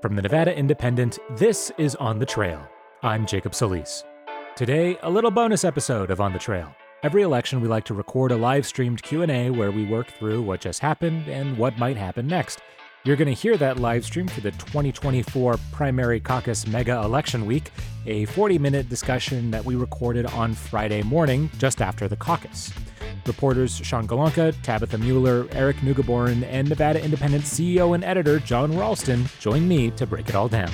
From the Nevada Independent, this is On the Trail. I'm Jacob Solis. Today, a little bonus episode of On the Trail. Every election, we like to record a live-streamed Q&A where we work through what just happened and what might happen next. You're going to hear that live stream for the 2024 primary caucus mega election week, a 40-minute discussion that we recorded on Friday morning just after the caucus. Reporters Sean Golonka, Tabitha Mueller, Eric Neugeboren, and Nevada Independent CEO and editor John Ralston join me to break it all down.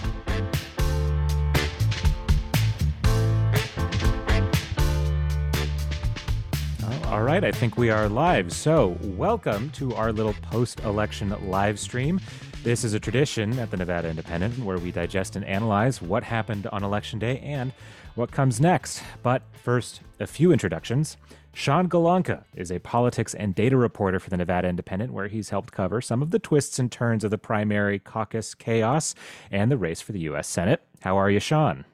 All right, I think we are live. So, welcome to our little post election live stream. This is a tradition at the Nevada Independent where we digest and analyze what happened on election day and what comes next. But first, a few introductions. Sean Golonka is a politics and data reporter for the Nevada Independent, where he's helped cover some of the twists and turns of the primary caucus chaos and the race for the U.S. Senate. How are you, Sean?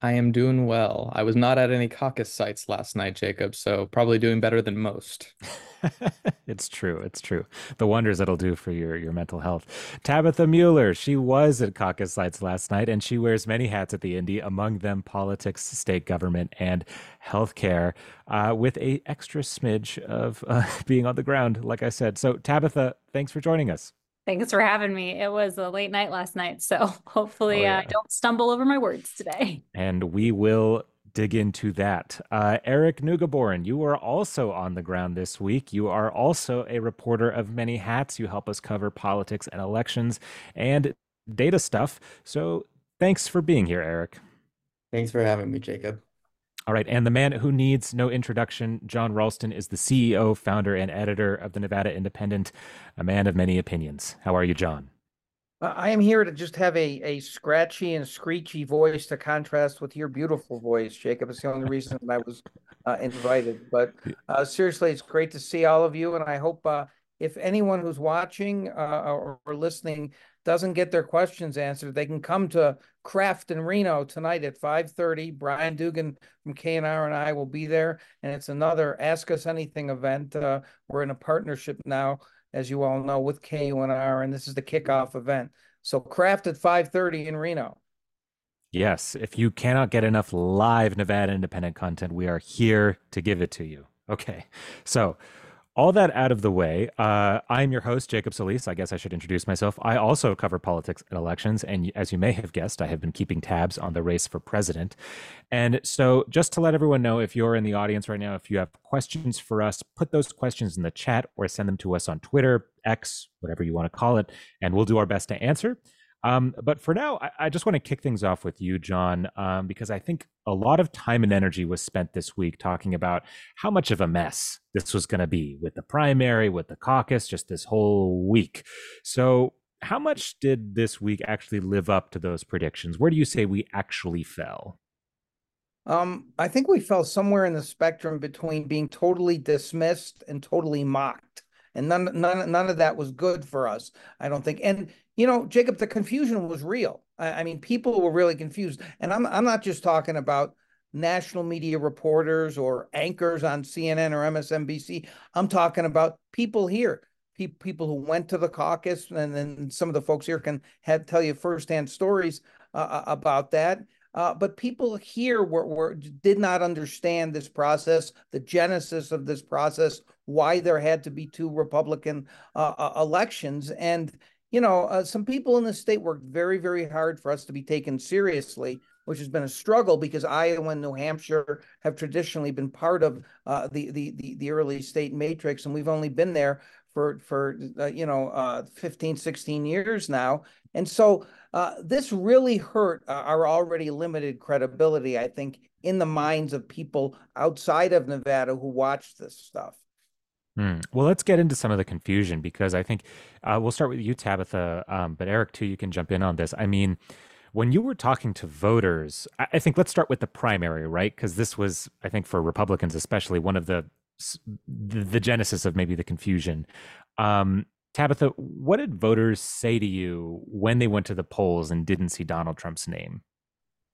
I am doing well. I was not at any caucus sites last night, Jacob, so probably doing better than most. it's true. It's true. The wonders it'll do for your, your mental health. Tabitha Mueller, she was at caucus sites last night and she wears many hats at the Indy, among them politics, state government, and healthcare, uh, with a extra smidge of uh, being on the ground, like I said. So, Tabitha, thanks for joining us. Thanks for having me. It was a late night last night, so hopefully oh, yeah. I don't stumble over my words today. And we will dig into that. Uh, Eric Neugeboren, you are also on the ground this week. You are also a reporter of many hats. You help us cover politics and elections and data stuff. So thanks for being here, Eric. Thanks for having me, Jacob. All right. And the man who needs no introduction, John Ralston, is the CEO, founder, and editor of the Nevada Independent, a man of many opinions. How are you, John? I am here to just have a, a scratchy and screechy voice to contrast with your beautiful voice, Jacob. It's the only reason I was uh, invited. But uh, seriously, it's great to see all of you. And I hope uh, if anyone who's watching uh, or, or listening doesn't get their questions answered, they can come to Craft in Reno tonight at 5:30. Brian Dugan from KNR and I will be there, and it's another Ask Us Anything event. Uh, we're in a partnership now, as you all know, with KUNR, and this is the kickoff event. So Craft at 5:30 in Reno. Yes, if you cannot get enough live Nevada independent content, we are here to give it to you. Okay, so all that out of the way, uh, I'm your host, Jacob Solis. I guess I should introduce myself. I also cover politics and elections. And as you may have guessed, I have been keeping tabs on the race for president. And so, just to let everyone know, if you're in the audience right now, if you have questions for us, put those questions in the chat or send them to us on Twitter, X, whatever you want to call it, and we'll do our best to answer. Um, but for now, I, I, just want to kick things off with you, John, um, because I think a lot of time and energy was spent this week talking about how much of a mess this was going to be with the primary, with the caucus, just this whole week. So, how much did this week actually live up to those predictions? Where do you say we actually fell? Um, I think we fell somewhere in the spectrum between being totally dismissed and totally mocked and none none none of that was good for us i don't think and you know, Jacob, the confusion was real. I, I mean, people were really confused. And I'm I'm not just talking about national media reporters or anchors on CNN or MSNBC. I'm talking about people here, pe- people who went to the caucus, and then some of the folks here can have, tell you firsthand stories uh, uh about that. Uh, but people here were, were did not understand this process, the genesis of this process, why there had to be two Republican uh, uh elections, and you know, uh, some people in the state worked very, very hard for us to be taken seriously, which has been a struggle because Iowa and New Hampshire have traditionally been part of uh, the, the, the the early state matrix, and we've only been there for for uh, you know uh, 15, 16 years now, and so uh, this really hurt uh, our already limited credibility, I think, in the minds of people outside of Nevada who watch this stuff. Mm. Well, let's get into some of the confusion because I think uh, we'll start with you, Tabitha, um, but Eric, too, you can jump in on this. I mean, when you were talking to voters, I, think let's start with the primary, right? Because this was, I think, for Republicans especially, one of the the, the genesis of maybe the confusion. Um, Tabitha, what did voters say to you when they went to the polls and didn't see Donald Trump's name?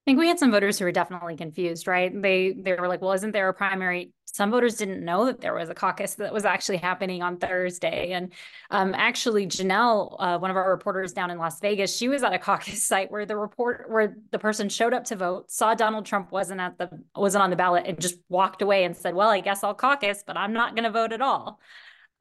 I think we had some voters who were definitely confused, right? They they were like, "Well, isn't there a primary?" Some voters didn't know that there was a caucus that was actually happening on Thursday. And um, actually, Janelle, uh, one of our reporters down in Las Vegas, she was at a caucus site where the report where the person showed up to vote, saw Donald Trump wasn't at the wasn't on the ballot, and just walked away and said, "Well, I guess I'll caucus, but I'm not going to vote at all."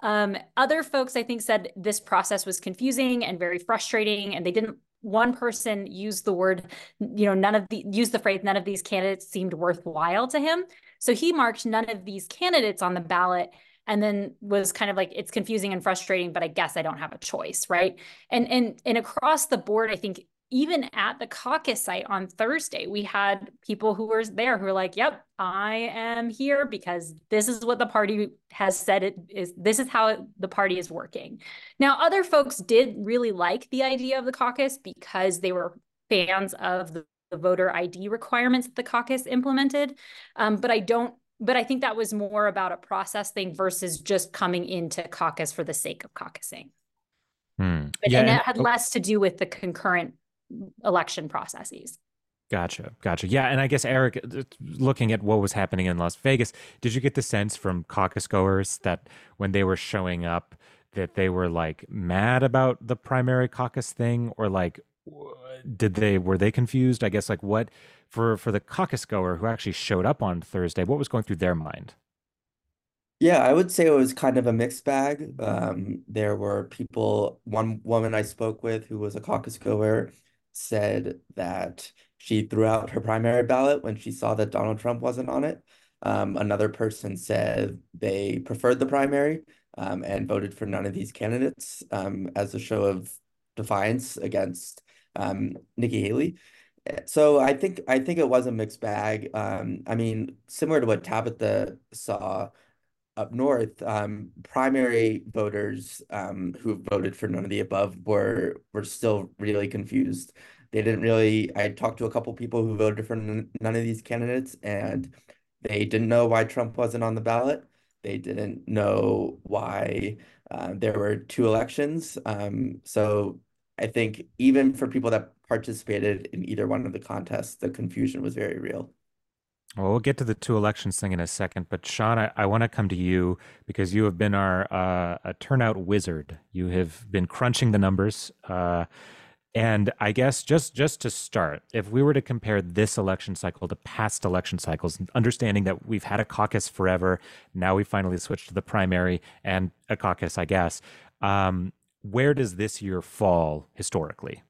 Um, other folks, I think, said this process was confusing and very frustrating, and they didn't one person used the word, you know, none of the use the phrase none of these candidates seemed worthwhile to him. So he marked none of these candidates on the ballot and then was kind of like it's confusing and frustrating but i guess i don't have a choice right and and and across the board i think even at the caucus site on Thursday, we had people who were there who were like, "Yep, I am here because this is what the party has said it is. This is how it, the party is working." Now, other folks did really like the idea of the caucus because they were fans of the, the voter ID requirements that the caucus implemented. Um, but I don't. But I think that was more about a process thing versus just coming into caucus for the sake of caucusing. Hmm. Yeah, and it had less to do with the concurrent election processes. Gotcha. Gotcha. Yeah. And I guess, Eric, looking at what was happening in Las Vegas, did you get the sense from caucus goers that when they were showing up, that they were like mad about the primary caucus thing or like, did they, were they confused? I guess, like, what for, for the caucus goer who actually showed up on Thursday, what was going through their mind? Yeah, I would say it was kind of a mixed bag. Um, there were people, one woman I spoke with who was a caucus goer said that she threw out her primary ballot when she saw that Donald Trump wasn't on it. Um, another person said they preferred the primary um, and voted for none of these candidates um, as a show of defiance against um, Nikki Haley. So I think I think it was a mixed bag. Um, I mean, similar to what Tabitha saw up north, um, primary voters um, who voted for none of the above were were still really confused. They didn't really. I talked to a couple people who voted for none of these candidates, and they didn't know why Trump wasn't on the ballot. They didn't know why uh, there were two elections. Um, so I think even for people that participated in either one of the contests, the confusion was very real. Well, we'll get to the two elections thing in a second, but Sean, I, I want to come to you because you have been our uh, a turnout wizard. You have been crunching the numbers, uh, and I guess just just to start, if we were to compare this election cycle to past election cycles, understanding that we've had a caucus forever, now we finally switched to the primary and a caucus, I guess. Um, where does this year fall historically?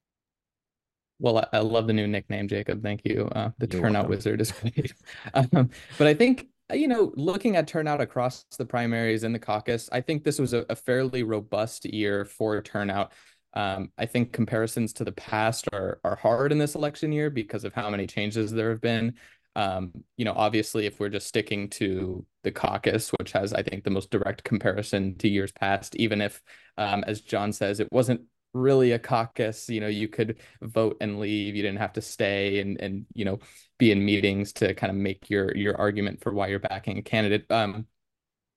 Well, I, I, love the new nickname, Jacob. Thank you. Uh, the You're turnout welcome. wizard is great. um, but I think you know, looking at turnout across the primaries and the caucus, I think this was a, a fairly robust year for turnout. Um, I think comparisons to the past are are hard in this election year because of how many changes there have been. Um, you know, obviously, if we're just sticking to the caucus, which has, I think, the most direct comparison to years past, even if, um, as John says, it wasn't really a caucus you know you could vote and leave. You didn't have to stay and and you know be in meetings to kind of make your your argument for why you're backing a candidate. Um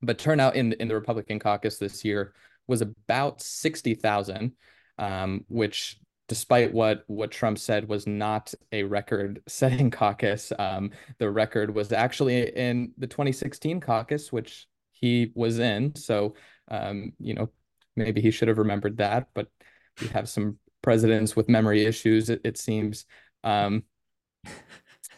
but turnout in in the republican caucus this year was about 60,000 um which despite what what Trump said was not a record setting caucus. Um the record was actually in the 2016 caucus which he was in. So um you know maybe he should have remembered that but we have some presidents with memory issues, it, it seems. Um,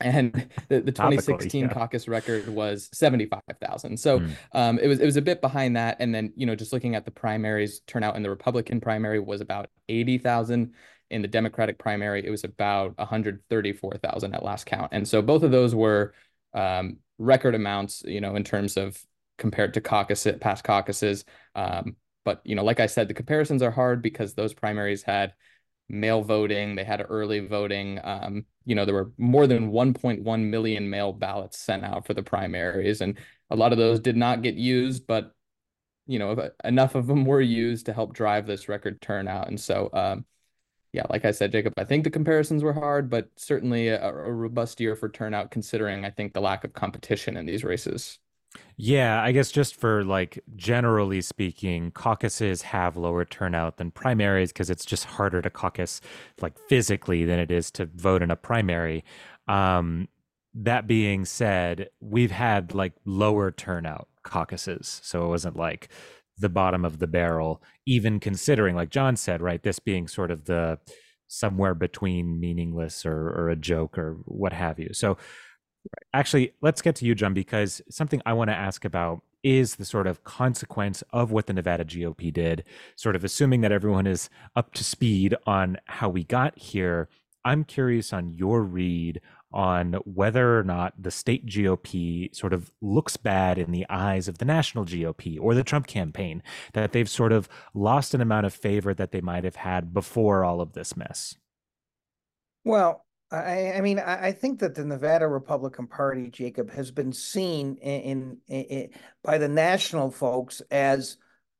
and the, the 2016 yeah. caucus record was 75,000. So mm. um, it was it was a bit behind that. And then you know just looking at the primaries, turnout in the Republican primary was about 80,000. In the Democratic primary, it was about 134,000 at last count. And so both of those were um, record amounts, you know, in terms of compared to caucus past caucuses. Um, but you know, like I said, the comparisons are hard because those primaries had mail voting, they had early voting. Um, you know, there were more than 1.1 million mail ballots sent out for the primaries, and a lot of those did not get used, but you know, enough of them were used to help drive this record turnout. And so, um, yeah, like I said, Jacob, I think the comparisons were hard, but certainly a, a robust year for turnout, considering I think the lack of competition in these races. Yeah, I guess just for like generally speaking, caucuses have lower turnout than primaries because it's just harder to caucus like physically than it is to vote in a primary. Um, that being said, we've had like lower turnout caucuses, so it wasn't like the bottom of the barrel, even considering, like John said, right, this being sort of the somewhere between meaningless or, or a joke or what have you. So, actually, let's get to you, John, because something I want to ask about is the sort of consequence of what the Nevada GOP did, sort of assuming that everyone is up to speed on how we got here. I'm curious on your read on whether or not the state GOP sort of looks bad in the eyes of the national GOP or the Trump campaign, that they've sort of lost an amount of favor that they might have had before all of this mess. Well, I, I mean, I, I think that the Nevada Republican Party, Jacob, has been seen in, in, in by the national folks as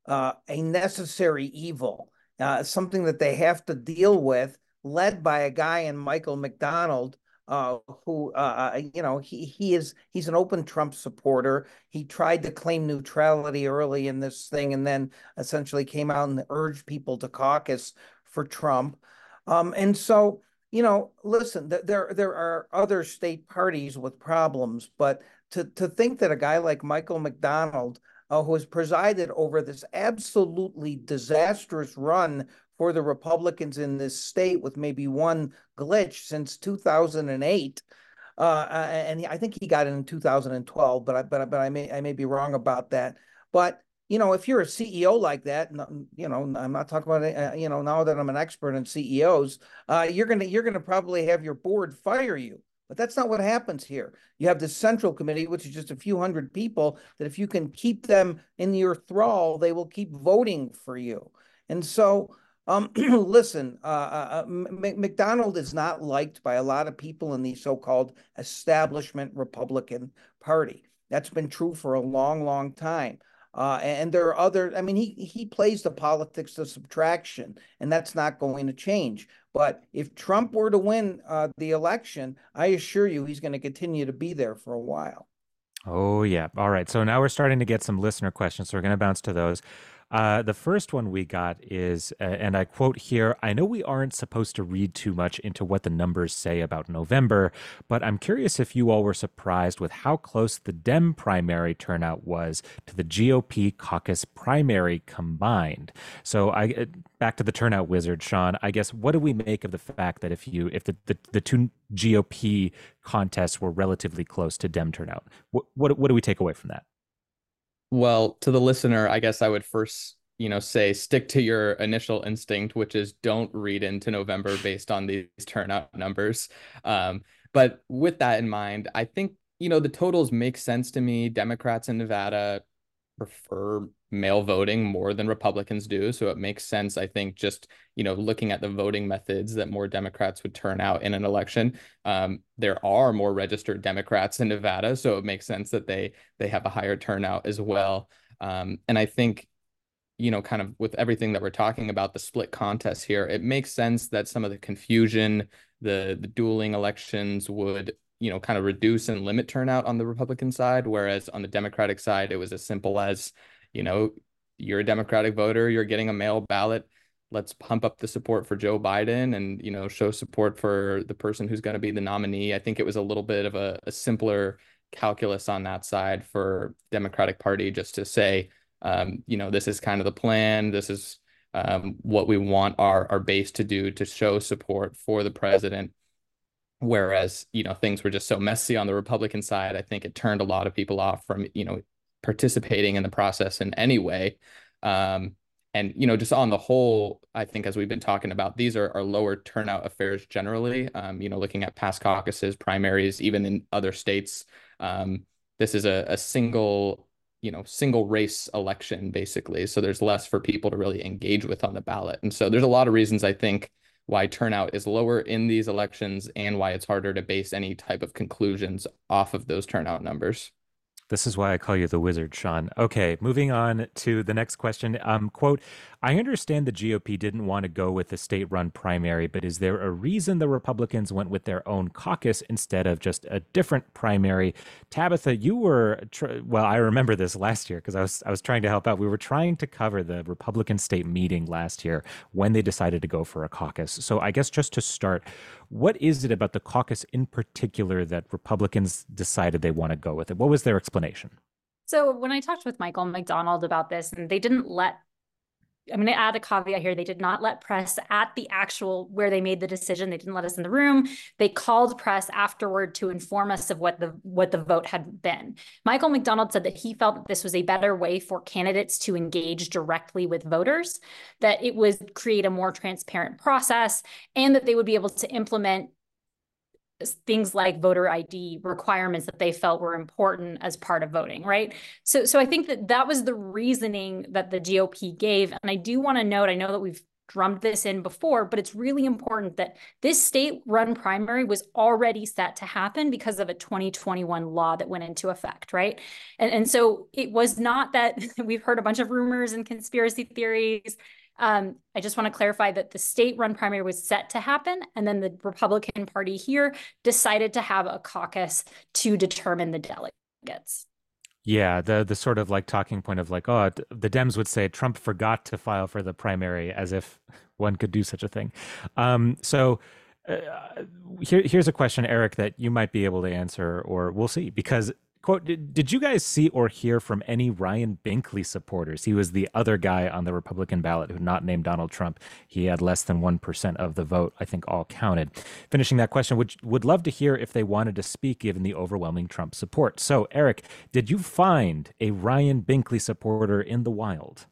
uh, a necessary evil, uh, something that they have to deal with, led by a guy in Michael McDonald, uh, who uh, uh, you know he he is he's an open Trump supporter. He tried to claim neutrality early in this thing, and then essentially came out and urged people to caucus for Trump. Um, and so you know, listen, th- there there are other state parties with problems, but to to think that a guy like Michael McDonald, uh, who has presided over this absolutely disastrous run for the Republicans in this state, with maybe one glitch since 2008. Uh, and I think he got in 2012, but I but but I may I may be wrong about that. But you know, if you're a CEO like that, you know, I'm not talking about, uh, you know, now that I'm an expert in CEOs, uh, you're gonna you're gonna probably have your board fire you. But that's not what happens here. You have the central committee, which is just a few hundred people. That if you can keep them in your thrall, they will keep voting for you. And so, um, listen, uh, uh, uh McDonald is not liked by a lot of people in the so-called establishment Republican Party. That's been true for a long, long time. Uh, and there are other, I mean, he, he plays the politics of subtraction, and that's not going to change. But if Trump were to win uh, the election, I assure you he's going to continue to be there for a while. Oh, yeah. All right. So now we're starting to get some listener questions. So we're going to bounce to those. Uh, the first one we got is, uh, and I quote here I know we aren't supposed to read too much into what the numbers say about November, but I'm curious if you all were surprised with how close the Dem primary turnout was to the GOP caucus primary combined. So, I uh, back to the turnout wizard, Sean. I guess what do we make of the fact that if you if the, the, the two GOP contests were relatively close to Dem turnout, what, what what do we take away from that? Well, to the listener, I guess I would first, you know, say stick to your initial instinct, which is don't read into November based on these turnout numbers. Um, but with that in mind, I think, you know, the totals make sense to me. Democrats in Nevada prefer mail voting more than Republicans do. So it makes sense, I think, just, you know, looking at the voting methods that more Democrats would turn out in an election. Um, there are more registered Democrats in Nevada. So it makes sense that they they have a higher turnout as well. Um, and I think, you know, kind of with everything that we're talking about, the split contest here, it makes sense that some of the confusion, the the dueling elections would you know, kind of reduce and limit turnout on the Republican side, whereas on the Democratic side, it was as simple as, you know, you're a Democratic voter, you're getting a mail ballot. Let's pump up the support for Joe Biden and, you know, show support for the person who's going to be the nominee. I think it was a little bit of a, a simpler calculus on that side for Democratic Party just to say, um, you know, this is kind of the plan. This is um, what we want our, our base to do to show support for the president Whereas, you know, things were just so messy on the Republican side, I think it turned a lot of people off from, you know, participating in the process in any way. Um, and, you know, just on the whole, I think as we've been talking about, these are, are lower turnout affairs generally. Um, you know, looking at past caucuses, primaries, even in other states, um, this is a, a single you know single race election basically so there's less for people to really engage with on the ballot and so there's a lot of reasons i think why turnout is lower in these elections and why it's harder to base any type of conclusions off of those turnout numbers. This is why I call you the wizard, Sean. Okay, moving on to the next question. Um, quote, I understand the GOP didn't want to go with the state run primary, but is there a reason the Republicans went with their own caucus instead of just a different primary? Tabitha, you were, tr- well, I remember this last year because I was, I was trying to help out. We were trying to cover the Republican state meeting last year when they decided to go for a caucus. So I guess just to start, what is it about the caucus in particular that Republicans decided they want to go with it? What was their explanation? So when I talked with Michael McDonald about this, and they didn't let I'm going to add a caveat here. They did not let press at the actual where they made the decision. They didn't let us in the room. They called press afterward to inform us of what the what the vote had been. Michael McDonald said that he felt that this was a better way for candidates to engage directly with voters, that it would create a more transparent process, and that they would be able to implement things like voter ID requirements that they felt were important as part of voting, right? So, so I think that that was the reasoning that the GOP gave. And I do want to note, I know that we've drummed this in before, but it's really important that this state run primary was already set to happen because of a 2021 law that went into effect, right? And, and so it was not that we've heard a bunch of rumors and conspiracy theories um, I just want to clarify that the state run primary was set to happen, and then the Republican Party here decided to have a caucus to determine the delegates. Yeah, the the sort of like talking point of like, oh, the Dems would say Trump forgot to file for the primary, as if one could do such a thing. Um, so. Uh, here, here's a question, Eric, that you might be able to answer, or we'll see, because Quote, did, did you guys see or hear from any Ryan Binkley supporters? He was the other guy on the Republican ballot who not named Donald Trump. He had less than 1% of the vote, I think all counted. Finishing that question, would, would love to hear if they wanted to speak given the overwhelming Trump support. So, Eric, did you find a Ryan Binkley supporter in the wild?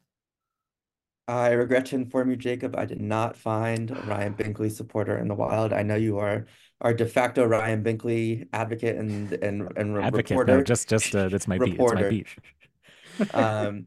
I regret to inform you, Jacob, I did not find a Ryan Binkley supporter in the wild. I know you are our de facto Ryan Binkley advocate and and and advocate, reporter. No, just just uh, that's my beat. It's my beat. um,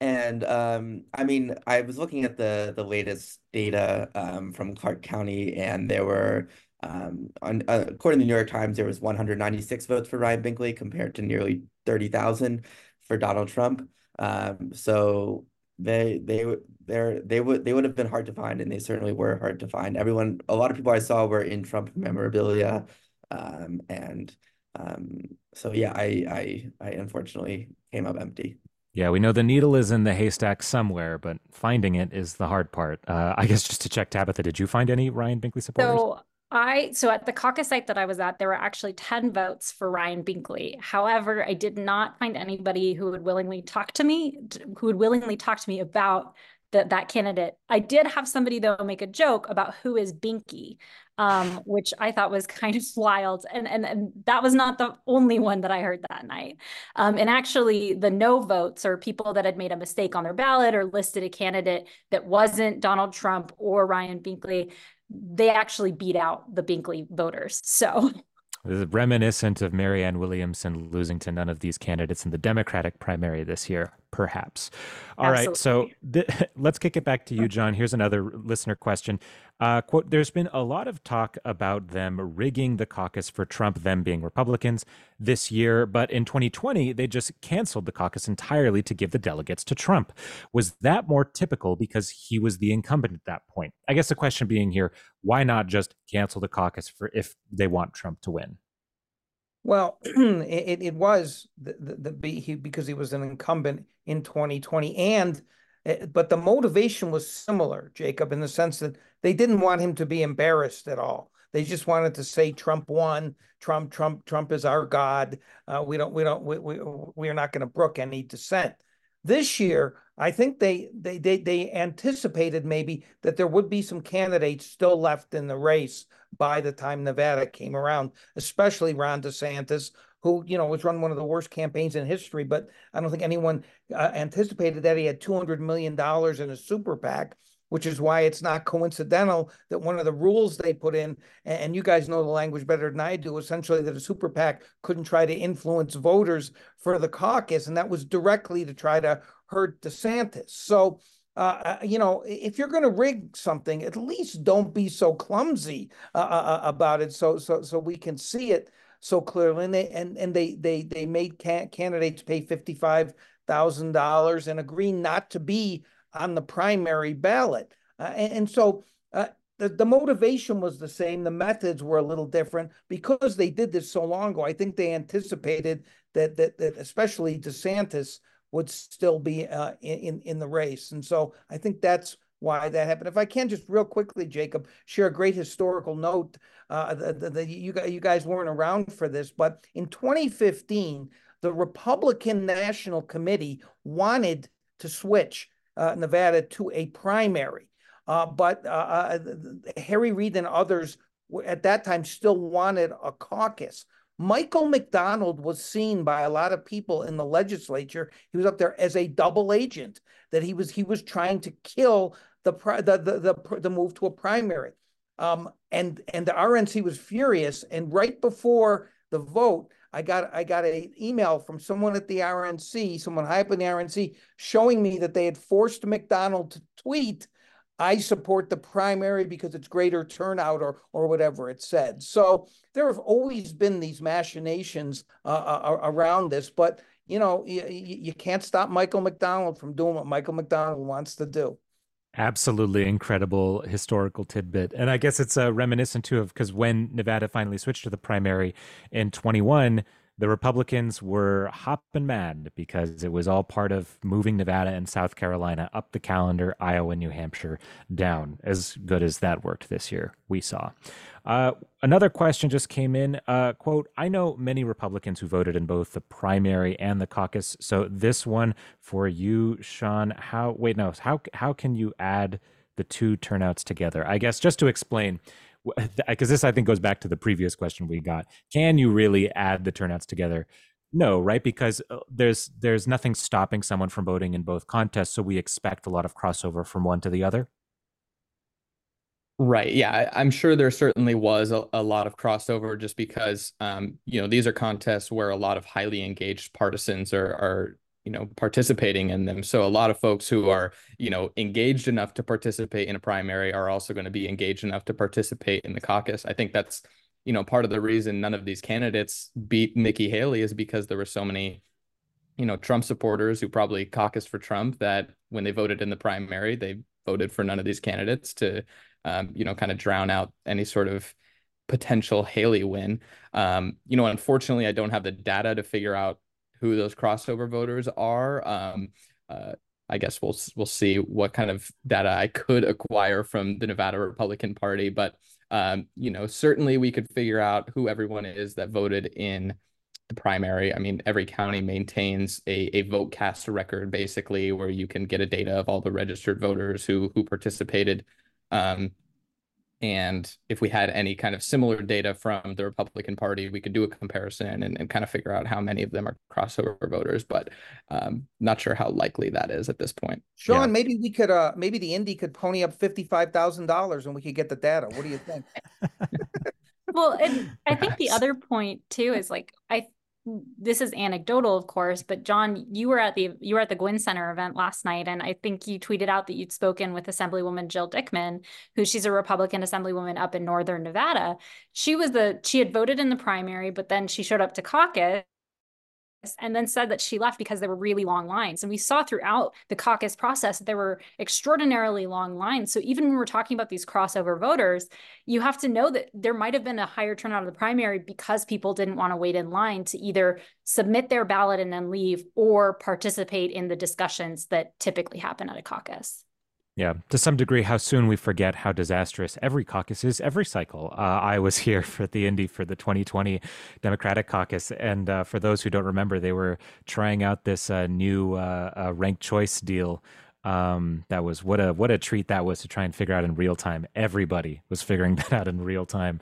and um, I mean, I was looking at the the latest data um, from Clark County, and there were um, on uh, according to the New York Times, there was 196 votes for Ryan Binkley compared to nearly 30,000 for Donald Trump. Um, so they they they're they would they would have been hard to find, and they certainly were hard to find. Everyone, a lot of people I saw were in Trump memorabilia, um, and um, so yeah, I I I unfortunately came up empty. Yeah, we know the needle is in the haystack somewhere, but finding it is the hard part. Uh, I guess just to check, Tabitha, did you find any Ryan Binkley supporters? So I so at the caucus site that I was at, there were actually 10 votes for Ryan Binkley. However, I did not find anybody who would willingly talk to me, who would willingly talk to me about that that candidate. I did have somebody though make a joke about who is Binky, um, which I thought was kind of wild, and and and that was not the only one that I heard that night. Um, and actually, the no votes are people that had made a mistake on their ballot or listed a candidate that wasn't Donald Trump or Ryan Binkley they actually beat out the Binkley voters. So this is reminiscent of Marianne Williamson losing to none of these candidates in the Democratic primary this year perhaps. All Absolutely. right, so th- let's kick it back to you, John. Here's another listener question. Uh, quote, there's been a lot of talk about them rigging the caucus for Trump, them being Republicans, this year, but in 2020, they just canceled the caucus entirely to give the delegates to Trump. Was that more typical because he was the incumbent at that point? I guess the question being here, why not just cancel the caucus for if they want Trump to win? Well, it, it was the, the, the because he was an incumbent in 2020 and but the motivation was similar, Jacob, in the sense that they didn't want him to be embarrassed at all. They just wanted to say Trump won. Trump, Trump, Trump is our god. Uh, we don't, we don't, we we we are not going to brook any dissent. This year, I think they, they they they anticipated maybe that there would be some candidates still left in the race by the time Nevada came around, especially Ron DeSantis, who you know was run one of the worst campaigns in history. But I don't think anyone uh, anticipated that he had two hundred million dollars in a super PAC which is why it's not coincidental that one of the rules they put in, and you guys know the language better than I do, essentially that a super PAC couldn't try to influence voters for the caucus, and that was directly to try to hurt DeSantis. So, uh, uh you know, if you're going to rig something, at least don't be so clumsy uh, uh, uh, about it, so so so we can see it. So clearly, and they and and they they they made can- candidates pay fifty five thousand dollars and agree not to be on the primary ballot, uh, and, and, so. Uh, the, the motivation was the same. The methods were a little different because they did this so long ago. I think they anticipated that that, that especially DeSantis would still be uh, in in the race, and so I think that's why that happened. If I can just real quickly, Jacob, share a great historical note. Uh, the, the, you, you guys weren't around for this, but in 2015, the Republican National Committee wanted to switch uh, Nevada to a primary. Uh, but uh, uh Harry Reid and others at that time still wanted a caucus. Michael McDonald was seen by a lot of people in the legislature. He was up there as a double agent that he was he was trying to kill the the the the, the move to a primary. Um, and and the RNC was furious. And right before the vote, I got I got an email from someone at the RNC, someone high up in the RNC, showing me that they had forced McDonald to tweet, "I support the primary because it's greater turnout," or or whatever it said. So there have always been these machinations uh, uh, around this, but you know you, you can't stop Michael McDonald from doing what Michael McDonald wants to do. Absolutely incredible historical tidbit. And I guess it's uh, reminiscent too of because when Nevada finally switched to the primary in 21, the Republicans were hopping mad because it was all part of moving Nevada and South Carolina up the calendar, Iowa, New Hampshire down. As good as that worked this year, we saw. Uh, another question just came in. Uh, quote, I know many Republicans who voted in both the primary and the caucus. So this one for you, Sean, how, wait, no, how, how can you add the two turnouts together? I guess just to explain, because this I think goes back to the previous question we got. Can you really add the turnouts together? No, right? Because uh, there's there's nothing stopping someone from voting in both contests, so we expect a lot of crossover from one to the other. Right. Yeah, I, am sure there certainly was a, a, lot of crossover just because, um, you know, these are contests where a lot of highly engaged partisans are are you know participating in them. So a lot of folks who are you know engaged enough to participate in a primary are also going to be engaged enough to participate in the caucus. I think that's you know part of the reason none of these candidates beat nikki haley is because there were so many you know trump supporters who probably caucused for trump that when they voted in the primary they voted for none of these candidates to um, you know kind of drown out any sort of potential haley win. Um, you know unfortunately i don't have the data to figure out who those crossover voters are. Um, uh, I guess we'll we'll see what kind of data I could acquire from the Nevada Republican Party, but um, you know, certainly we could figure out who everyone is that voted in the primary. I mean, every county maintains a, a vote cast record basically where you can get a data of all the registered voters who who participated. Um, and if we had any kind of similar data from the Republican Party, we could do a comparison and, and kind of figure out how many of them are crossover voters, but um, not sure how likely that is at this point. Sean, yeah. maybe we could, uh, maybe the Indy could pony up $55,000 and we could get the data. What do you think? well, and I think the other point too is like, I this is anecdotal, of course, but John, you were at the you were at the Gwynn Center event last night, and I think you tweeted out that you'd spoken with Assemblywoman Jill Dickman, who she's a Republican Assemblywoman up in Northern Nevada. She was the she had voted in the primary, but then she showed up to caucus and then said that she left because there were really long lines. And we saw throughout the caucus process that there were extraordinarily long lines. So even when we're talking about these crossover voters, you have to know that there might have been a higher turnout of the primary because people didn't want to wait in line to either submit their ballot and then leave or participate in the discussions that typically happen at a caucus. Yeah, to some degree, how soon we forget how disastrous every caucus is every cycle. Uh, I was here for the Indy for the 2020 Democratic caucus. And uh, for those who don't remember, they were trying out this uh, new uh, uh, ranked choice deal. Um, that was what a what a treat that was to try and figure out in real time. Everybody was figuring that out in real time.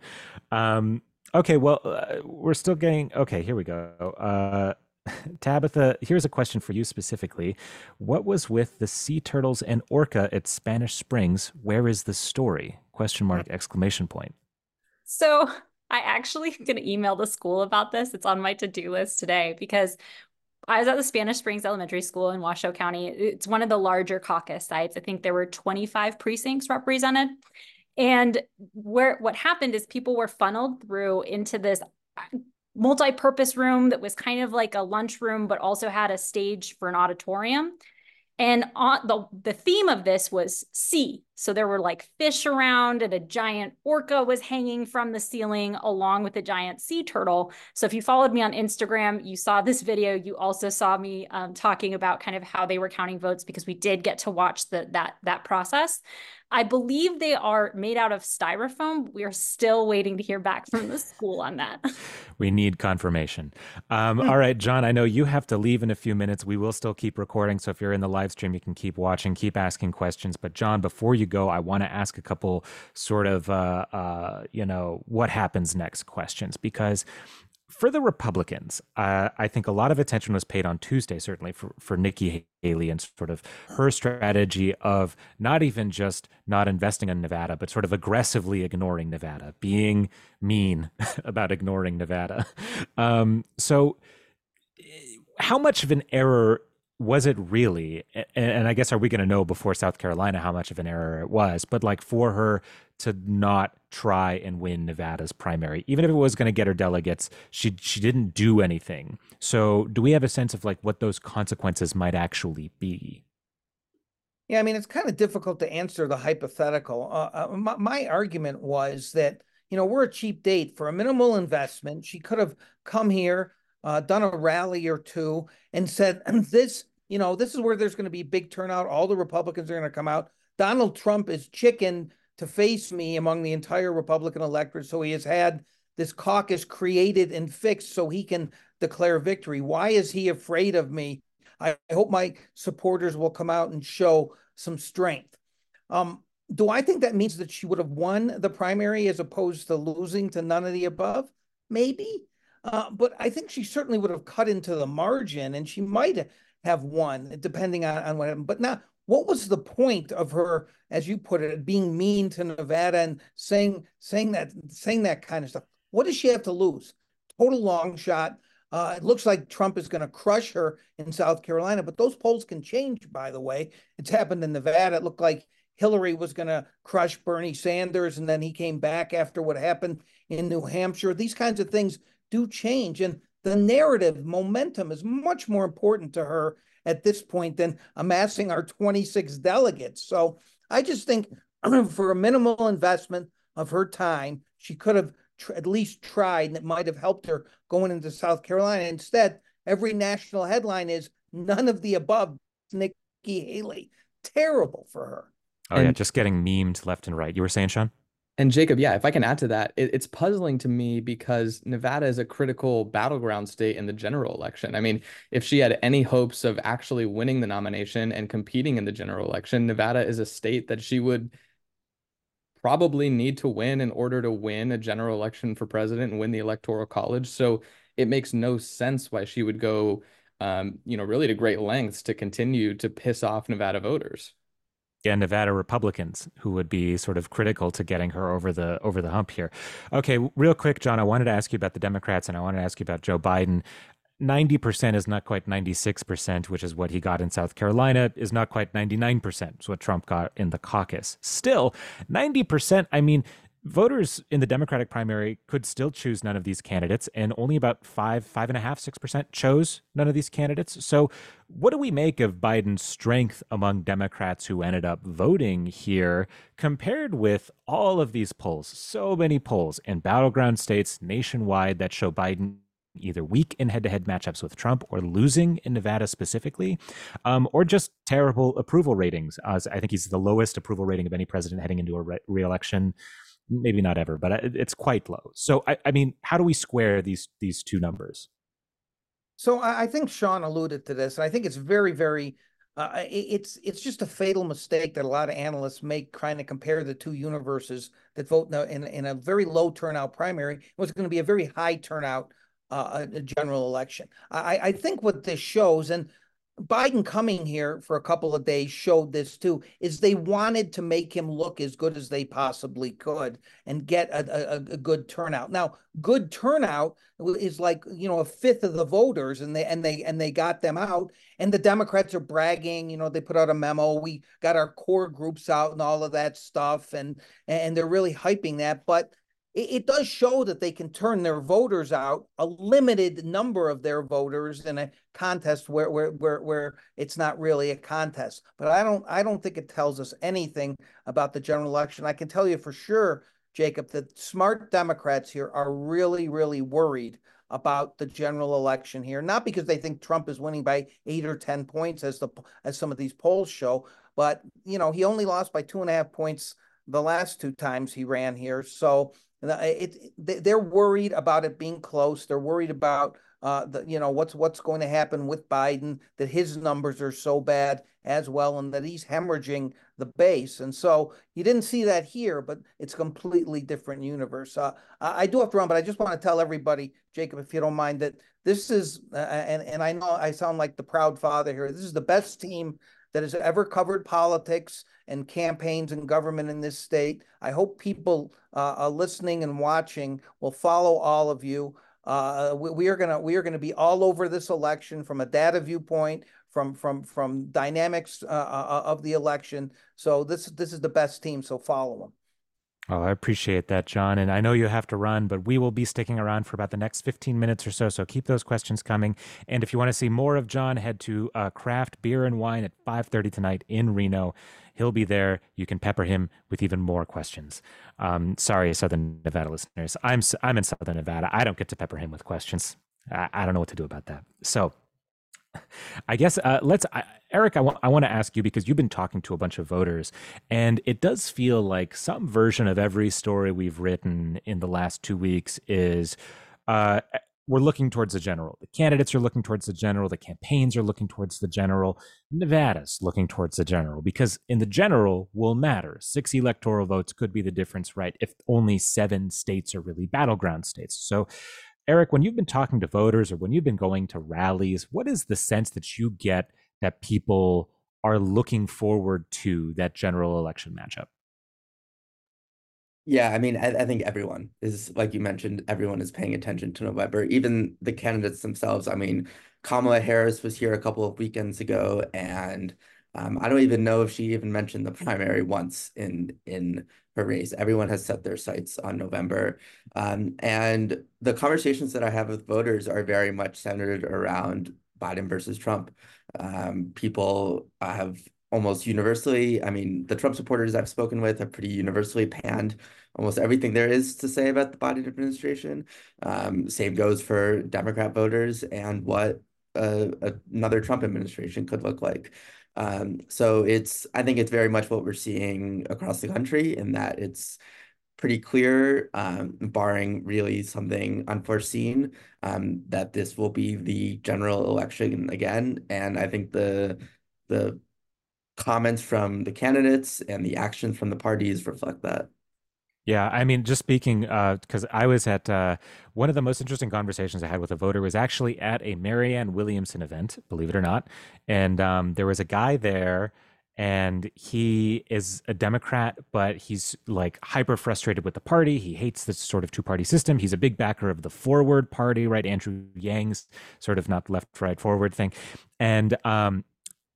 Um, okay, well, uh, we're still getting okay. Here we go. Tabitha, here's a question for you specifically. What was with the sea turtles and orca at Spanish Springs? Where is the story? Question mark exclamation point. So I actually going to email the school about this. It's on my to-do list today because I was at the Spanish Springs Elementary School in Washoe County. It's one of the larger caucus sites. I think there were 25 precincts represented. And where what happened is people were funneled through into this multi-purpose room that was kind of like a lunchroom, but also had a stage for an auditorium. And on the, the theme of this was sea. So there were like fish around and a giant orca was hanging from the ceiling along with a giant sea turtle. So if you followed me on Instagram, you saw this video. You also saw me um, talking about kind of how they were counting votes because we did get to watch the, that, that process. I believe they are made out of styrofoam. We are still waiting to hear back from the school on that. we need confirmation. Um, all right, John, I know you have to leave in a few minutes. We will still keep recording. So if you're in the live stream, you can keep watching, keep asking questions. But, John, before you go, I want to ask a couple sort of, uh, uh, you know, what happens next questions because for the Republicans, uh, I think a lot of attention was paid on Tuesday, certainly for, for Nikki Haley and sort of her strategy of not even just not investing in Nevada, but sort of aggressively ignoring Nevada, being mean about ignoring Nevada. Um, so, how much of an error was it really? And I guess are we going to know before South Carolina how much of an error it was? But like for her to not try and win Nevada's primary, even if it was going to get her delegates, she she didn't do anything. So do we have a sense of like what those consequences might actually be? Yeah, I mean it's kind of difficult to answer the hypothetical. Uh, uh, my, my argument was that you know we're a cheap date for a minimal investment. She could have come here uh, done a rally or two and said, this, you know, this is where there's going to be big turnout. All the Republicans are going to come out. Donald Trump is chicken to face me among the entire Republican electorate. So he has had this caucus created and fixed so he can declare victory. Why is he afraid of me? I hope my supporters will come out and show some strength. Um, do I think that means that she would have won the primary as opposed to losing to none of the above? Maybe. Uh, but I think she certainly would have cut into the margin and she might have won, depending on, on what happened. But now, what was the point of her, as you put it, being mean to Nevada and saying saying that saying that kind of stuff? What does she have to lose? Total long shot. Uh, it looks like Trump is going to crush her in South Carolina, but those polls can change, by the way. It's happened in Nevada. It looked like Hillary was going to crush Bernie Sanders, and then he came back after what happened in New Hampshire. These kinds of things do change. And the narrative momentum is much more important to her at this point than amassing our 26 delegates. So I just think for a minimal investment of her time, she could have tr- at least tried and it might have helped her going into South Carolina. Instead, every national headline is none of the above Nikki Haley. Terrible for her. Oh, and, yeah, just getting memed left and right. You were saying, Sean? And Jacob, yeah, if I can add to that, it, it's puzzling to me because Nevada is a critical battleground state in the general election. I mean, if she had any hopes of actually winning the nomination and competing in the general election, Nevada is a state that she would probably need to win in order to win a general election for president and win the electoral college. So it makes no sense why she would go, um, you know, really to great lengths to continue to piss off Nevada voters and Nevada Republicans who would be sort of critical to getting her over the over the hump here. Okay, real quick, John, I wanted to ask you about the Democrats and I wanted to ask you about Joe Biden. 90% is not quite 96%, which is what he got in South Carolina, is not quite 99%, is what Trump got in the caucus. Still, 90%, I mean, voters in the Democratic primary could still choose none of these candidates, and only about five, five and a half, six percent chose none of these candidates. So, what do we make of Biden's strength among Democrats who ended up voting here compared with all of these polls? So many polls in battleground states nationwide that show Biden either weak in head-to-head matchups with Trump or losing in Nevada specifically, um, or just terrible approval ratings. As I think he's the lowest approval rating of any president heading into a re- reelection maybe not ever, but it's quite low. So I, I mean, how do we square these these two numbers? So I think Sean alluded to this, and I think it's very, very, uh, it's it's just a fatal mistake that a lot of analysts make trying to compare the two universes that vote in a, in, in a very low turnout primary. Was going to be a very high turnout uh, general election. I, I think what this shows, and Biden coming here for a couple of days showed this too, is they wanted to make him look as good as they possibly could and get a, a, a, good turnout. Now, good turnout is like, you know, a fifth of the voters and they and they and they got them out. And the Democrats are bragging, you know, they put out a memo. We got our core groups out and all of that stuff, and and they're really hyping that. But it, it, does show that they can turn their voters out, a limited number of their voters in a contest where where where where it's not really a contest. But I don't I don't think it tells us anything about the general election. I can tell you for sure, Jacob, that smart Democrats here are really really worried about the general election here, not because they think Trump is winning by eight or ten points as the as some of these polls show, but you know he only lost by two and a half points the last two times he ran here. So it, it they're worried about it being close. They're worried about uh, the, you know what's what's going to happen with Biden. That his numbers are so bad as well, and that he's hemorrhaging the base. And so you didn't see that here, but it's a completely different universe. Uh, I do have to run, but I just want to tell everybody, Jacob, if you don't mind, that this is uh, and and I know I sound like the proud father here. This is the best team that has ever covered politics and campaigns and government in this state. I hope people uh, listening and watching will follow all of you. Uh, we, we, are gonna we are gonna be all over this election from a data viewpoint, from from from dynamics uh, uh of the election. So this this is the best team. So follow them. Oh, I appreciate that, John. And I know you have to run, but we will be sticking around for about the next 15 minutes or so. So keep those questions coming. And if you want to see more of John, head to uh, Craft Beer and Wine at 5:30 tonight in Reno. He'll be there. You can pepper him with even more questions. Um, sorry, Southern Nevada listeners. I'm I'm in Southern Nevada. I don't get to pepper him with questions. I, I don't know what to do about that. So I guess uh, let's, uh, Eric. I want I want to ask you because you've been talking to a bunch of voters, and it does feel like some version of every story we've written in the last two weeks is. Uh, we're looking towards the general. The candidates are looking towards the general. The campaigns are looking towards the general. Nevada's looking towards the general because in the general will matter. Six electoral votes could be the difference, right? If only seven states are really battleground states. So Eric, when you've been talking to voters or when you've been going to rallies, what is the sense that you get that people are looking forward to that general election matchup? Yeah, I mean, I, I, think everyone is, like you mentioned, everyone is paying attention to November, even the candidates themselves. I mean, Kamala Harris was here a couple of weekends ago, and um, I don't even know if she even mentioned the primary once in in her race. Everyone has set their sights on November, um, and the conversations that I have with voters are very much centered around Biden versus Trump. Um, people have almost universally, I mean, the Trump supporters I've spoken with have pretty universally panned almost everything there is to say about the Biden administration. Um, same goes for Democrat voters and what uh, another Trump administration could look like. Um, so it's I think it's very much what we're seeing across the country in that it's pretty clear, um, barring really something unforeseen, um, that this will be the general election again. And I think the the comments from the candidates and the actions from the parties reflect that. Yeah, I mean, just speaking, because uh, I was at uh, one of the most interesting conversations I had with a voter was actually at a Marianne Williamson event, believe it or not, and um, there was a guy there, and he is a Democrat, but he's like hyper frustrated with the party. He hates this sort of two party system. He's a big backer of the Forward Party, right? Andrew Yang's sort of not left, right, forward thing, and um,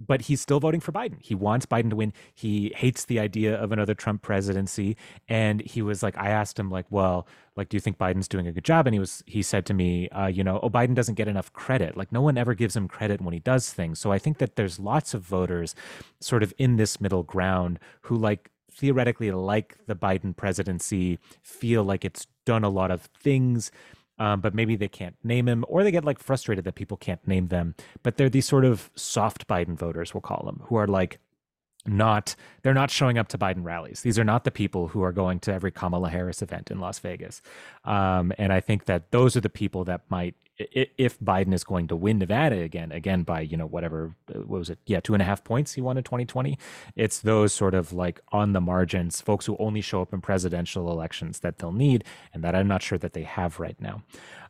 but he's still voting for Biden. He wants Biden to win. He hates the idea of another Trump presidency. And he was like, I asked him, like, well, like, do you think Biden's doing a good job? And he was, he said to me, uh, you know, oh, Biden doesn't get enough credit. Like, no one ever gives him credit when he does things. So I think that there's lots of voters sort of in this middle ground who like theoretically like the Biden presidency, feel like it's done a lot of things um, but maybe they can't name him or they get like frustrated that people can't name them. But they're these sort of soft Biden voters, we'll call them, who are like not they're not showing up to Biden rallies. These are not the people who are going to every Kamala Harris event in Las Vegas. Um, and I think that those are the people that might if Biden is going to win Nevada again, again by you know whatever uh, what was it? Yeah, two and a half points he won in 2020. It's those sort of like on the margins, folks who only show up in presidential elections that they'll need, and that I'm not sure that they have right now.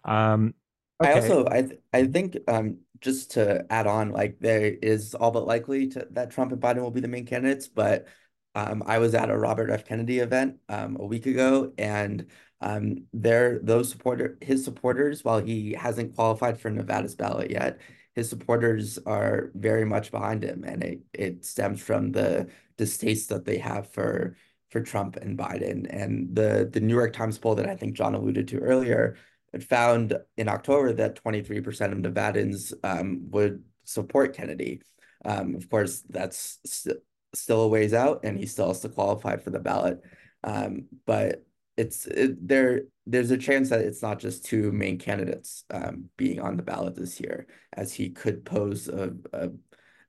Um, okay. I also I th- I think um, just to add on, like there is all but likely to, that Trump and Biden will be the main candidates, but um, I was at a Robert F. Kennedy event um, a week ago, and um, there, those supporter, his supporters, while he hasn't qualified for Nevada's ballot yet, his supporters are very much behind him, and it it stems from the distaste that they have for for Trump and Biden. And the the New York Times poll that I think John alluded to earlier, it found in October that 23% of Nevadans um, would support Kennedy. Um, of course, that's st still a ways out, and he still has to qualify for the ballot. Um, but it's it, there. There's a chance that it's not just two main candidates um, being on the ballot this year, as he could pose a, a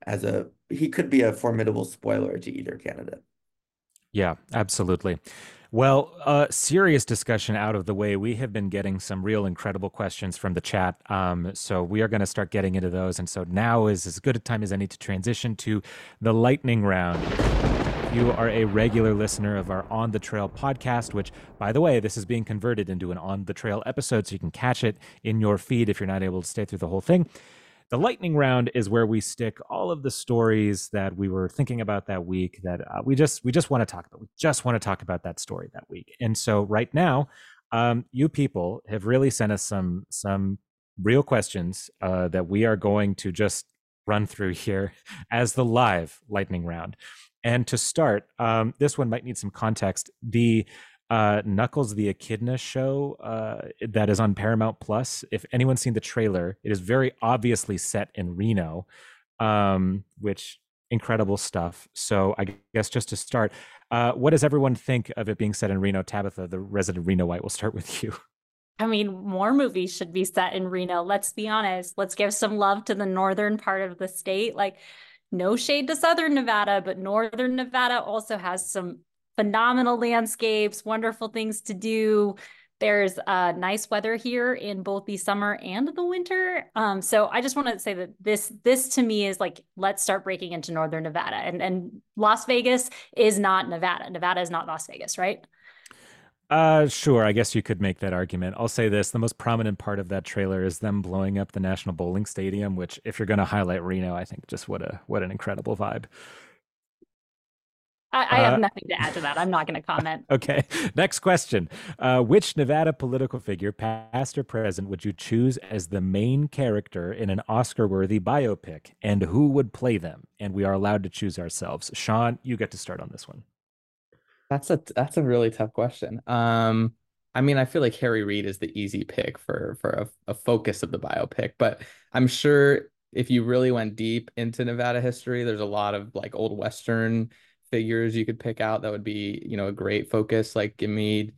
as a he could be a formidable spoiler to either candidate. Yeah, absolutely. Well, uh, serious discussion out of the way. We have been getting some real incredible questions from the chat. Um, so we are going to start getting into those. And so now is as good a time as any to transition to the lightning round. You are a regular listener of our On the Trail podcast, which, by the way, this is being converted into an On the Trail episode, so you can catch it in your feed if you're not able to stay through the whole thing. The lightning round is where we stick all of the stories that we were thinking about that week that uh, we just we just want to talk about. We just want to talk about that story that week. And so right now, um, you people have really sent us some some real questions uh, that we are going to just run through here as the live lightning round. And to start, um, this one might need some context. The uh, Knuckles the Echidna show uh, that is on Paramount Plus. If anyone's seen the trailer, it is very obviously set in Reno, um, which incredible stuff. So I guess just to start, uh, what does everyone think of it being set in Reno? Tabitha, the resident Reno White, will start with you. I mean, more movies should be set in Reno. Let's be honest. Let's give some love to the northern part of the state. Like, no shade to Southern Nevada, but Northern Nevada also has some phenomenal landscapes, wonderful things to do. There's uh, nice weather here in both the summer and the winter. Um, so I just want to say that this this to me is like let's start breaking into northern Nevada, and and Las Vegas is not Nevada. Nevada is not Las Vegas, right? Uh, sure. I guess you could make that argument. I'll say this: the most prominent part of that trailer is them blowing up the National Bowling Stadium. Which, if you're going to highlight Reno, I think just what a what an incredible vibe. I, I have uh, nothing to add to that. I'm not going to comment. okay. Next question. Uh, which Nevada political figure, past or present, would you choose as the main character in an Oscar worthy biopic? And who would play them? And we are allowed to choose ourselves. Sean, you get to start on this one. That's a that's a really tough question. Um, I mean, I feel like Harry Reid is the easy pick for for a, a focus of the biopic, but I'm sure if you really went deep into Nevada history, there's a lot of like old Western figures you could pick out that would be you know a great focus like give me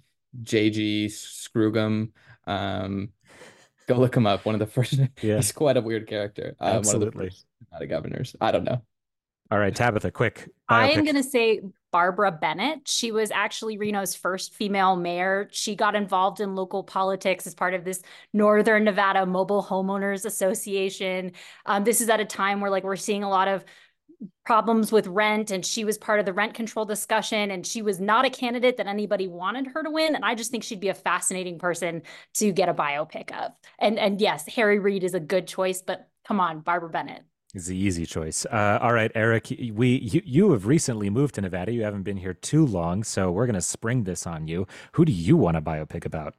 jg Scrugham um go look him up one of the first yeah. he's quite a weird character um, absolutely. not a governors. I don't know. All right tabitha quick i am going to say barbara bennett. She was actually reno's first female mayor. She got involved in local politics as part of this northern nevada mobile homeowners association. Um, this is at a time where like we're seeing a lot of problems with rent and she was part of the rent control discussion and she was not a candidate that anybody wanted her to win and I just think she'd be a fascinating person to get a biopic of. And and yes, Harry Reid is a good choice, but come on, Barbara Bennett. It's the easy choice. Uh, all right, Eric, we you, you have recently moved to Nevada. You haven't been here too long, so we're going to spring this on you. Who do you want a biopic about?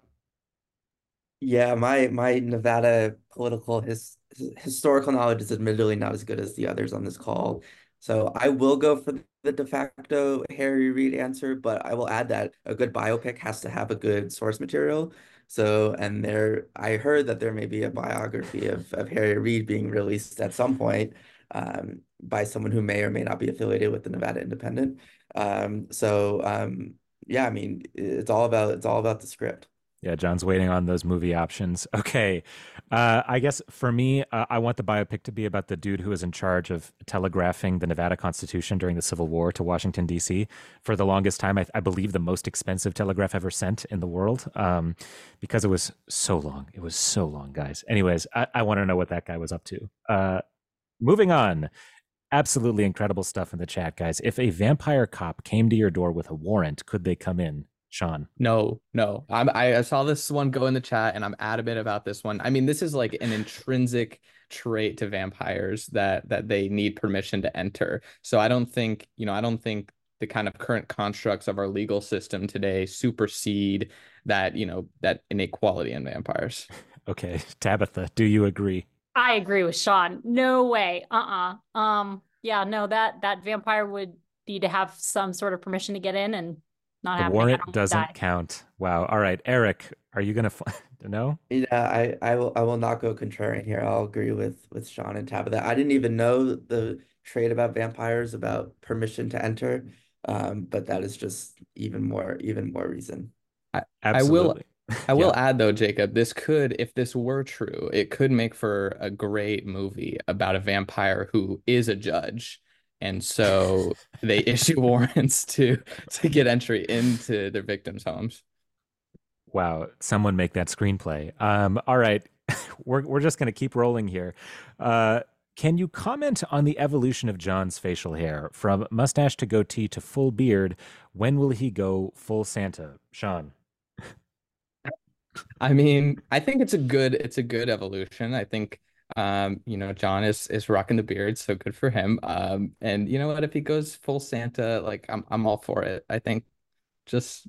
Yeah, my my Nevada political his, historical knowledge is admittedly not as good as the others on this call. So I will go for the de facto Harry Reid answer, but I will add that a good biopic has to have a good source material. So, and there, I heard that there may be a biography of, of Harry Reid being released at some point um, by someone who may or may not be affiliated with the Nevada Independent. Um, so, um, yeah, I mean, it's all about it's all about the script. Yeah, John's waiting on those movie options. Okay. Uh, I guess for me, uh, I want the biopic to be about the dude who was in charge of telegraphing the Nevada Constitution during the Civil War to Washington, D.C. For the longest time, I, I believe the most expensive telegraph ever sent in the world um, because it was so long. It was so long, guys. Anyways, I, I want to know what that guy was up to. Uh, moving on. Absolutely incredible stuff in the chat, guys. If a vampire cop came to your door with a warrant, could they come in? Sean? No, no. I'm, I saw this one go in the chat, and I'm adamant about this one. I mean, this is like an intrinsic trait to vampires that that they need permission to enter. So I don't think you know. I don't think the kind of current constructs of our legal system today supersede that you know that inequality in vampires. Okay, Tabitha, do you agree? I agree with Sean. No way. Uh uh Um. Yeah. No. That that vampire would need to have some sort of permission to get in, and Not the happening. Warrant don't die. doesn't count. Wow. All right, Eric, are you gonna? Fl- no. Yeah, I, I will I will not go contrarian here. I'll agree with with Sean and Tabitha. I didn't even know the trait about vampires about permission to enter, um, but that is just even more even more reason. I, Absolutely. I will Yeah. add though, Jacob, this could, if this were true, it could make for a great movie about a vampire who is a judge. And so they issue warrants to to get entry into their victims' homes. Wow, someone make that screenplay. Um, all right, we're we're just gonna keep rolling here. Uh, can you comment on the evolution of John's facial hair from mustache to goatee to full beard? When will he go full Santa, Sean? I mean, I think it's a good it's a good evolution. I think um, you know, John is is rocking the beard, so good for him. Um, and you know what, if he goes full Santa, like I'm I'm all for it. I think just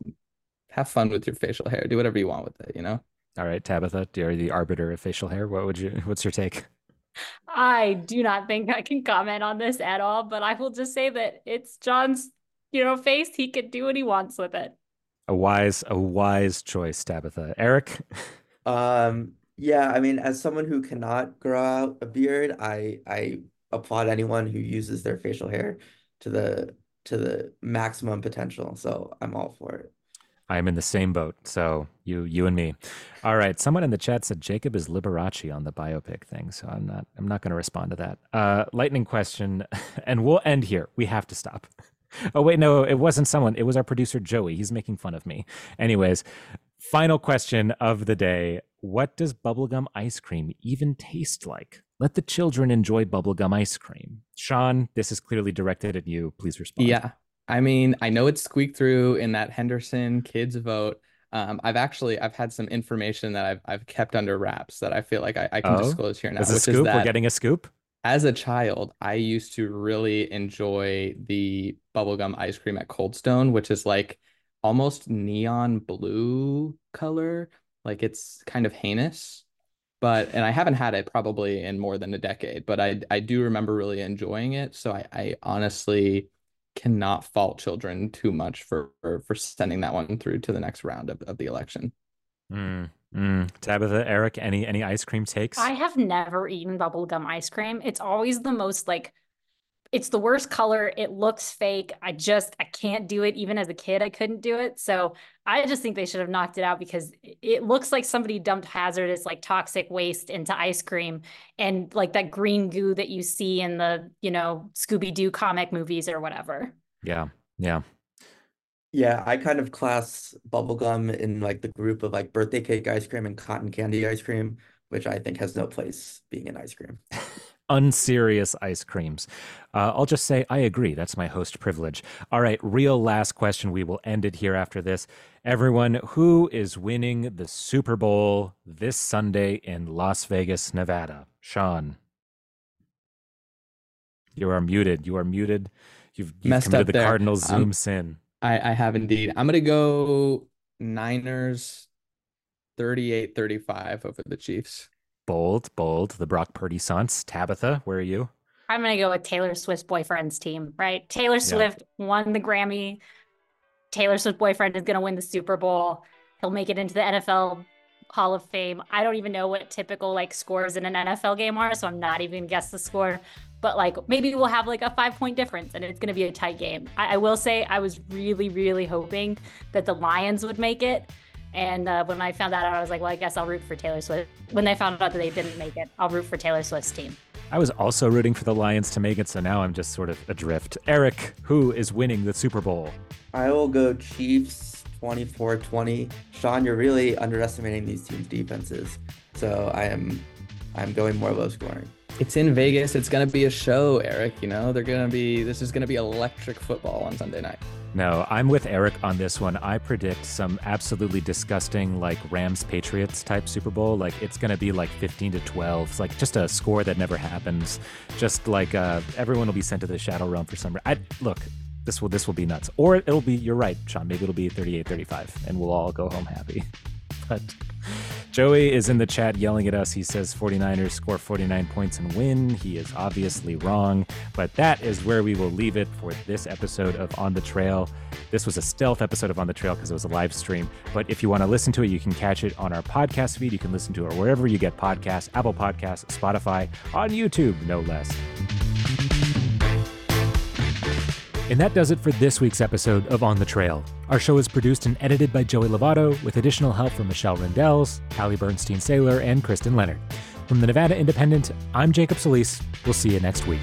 have fun with your facial hair. Do whatever you want with it, you know? All right, Tabitha, you're the arbiter of facial hair. What would you? What's your take? I do not think I can comment on this at all, but I will just say that it's John's, you know, face. He could do what he wants with it. A wise, a wise choice, Tabitha. Eric. Um, yeah, I mean, as someone who cannot grow out a beard, I I applaud anyone who uses their facial hair to the to the maximum potential. So I'm all for it. I'm in the same boat. So you, you and me. All right. Someone in the chat said Jacob is Liberace on the biopic thing. So I'm not. I'm not going to respond to that. Uh, lightning question, and we'll end here. We have to stop. Oh wait, no, it wasn't someone. It was our producer Joey. He's making fun of me. Anyways, final question of the day: What does bubblegum ice cream even taste like? Let the children enjoy bubblegum ice cream. Sean, this is clearly directed at you. Please respond. Yeah. I mean, I know it squeaked through in that Henderson kids vote. Um, I've actually I've had some information that I've I've kept under wraps that I feel like I, I can Oh? disclose here now, As a which is scoop, we're getting a scoop. as a child, I used to really enjoy the bubblegum ice cream at Cold Stone, which is like almost neon blue color. Like it's kind of heinous. But and I haven't had it probably in more than a decade, but I I do remember really enjoying it. So I, I honestly cannot fault children too much for, for for sending that one through to the next round of, of the election. Mm, mm. Tabitha, Eric, any any ice cream takes? I have never eaten bubblegum ice cream. It's always the most like it's the worst color. It looks fake. I just I can't do it. Even as a kid, I couldn't do it. So I just think they should have knocked it out because it- it looks like somebody dumped hazardous like toxic waste into ice cream and like that green goo that you see in the, you know, Scooby-Doo comic movies or whatever. Yeah, yeah. Yeah, I kind of class bubblegum in like the group of like birthday cake ice cream and cotton candy ice cream, which I think has no place being in ice cream. Unserious ice creams. Uh, I'll just say I agree. That's my host privilege. All right, real last question. We will end it here after this. Everyone, who is winning the Super Bowl this Sunday in Las Vegas, Nevada? Sean. You are muted. You are muted. You've, you've Messed up the there. Cardinal Um, Zoom sin. I, I have indeed. I'm gonna go Niners 38-35 over the Chiefs. Bold, bold. The Brock Purdy Sons. Tabitha, where are you? I'm gonna go with Taylor Swift's boyfriend's team, right? Taylor Swift won the Grammy. Taylor Swift boyfriend is gonna win the Super Bowl. He'll make it into the NFL Hall of Fame. I don't even know what typical like scores in an NFL game are, so I'm not even gonna guess the score. But like maybe we'll have like a five point difference and it's gonna be a tight game. I, I will say I was really, really hoping that the Lions would make it. And uh, when I found that out, I was like, well, I guess I'll root for Taylor Swift. When they found out that they didn't make it, I'll root for Taylor Swift's team. I was also rooting for the Lions to make it, so now I'm just sort of adrift. Eric, who is winning the Super Bowl? I will go Chiefs 24-20. Sean, you're really underestimating these teams' defenses. So I am I'm going more low scoring. It's in Vegas. It's gonna be a show, Eric. You know, they're gonna be this is gonna be electric football on Sunday night. No, I'm with Eric on this one. I predict some absolutely disgusting, like Rams Patriots type Super Bowl. Like it's going to be like 15 to 12. It's like just a score that never happens. Just like uh, everyone will be sent to the Shadow Realm for some. re- I look. This will this will be nuts. Or it'll be. You're right, Sean. Maybe it'll be 38-35, and we'll all go home happy. But Joey is in the chat yelling at us. He says 49ers score 49 points and win. He is obviously wrong, but that is where we will leave it for this episode of On the Trail. This was a stealth episode of On the Trail because it was a live stream. But if you want to listen to it, you can catch it on our podcast feed. You can listen to it wherever you get podcasts Apple Podcasts, Spotify, on YouTube, no less. And that does it for this week's episode of On the Trail. Our show is produced and edited by Joey Lovato with additional help from Michelle Rindels, Callie Bernstein Saylor, and Kristen Leonard. From the Nevada Independent, I'm Jacob Solis. We'll see you next week.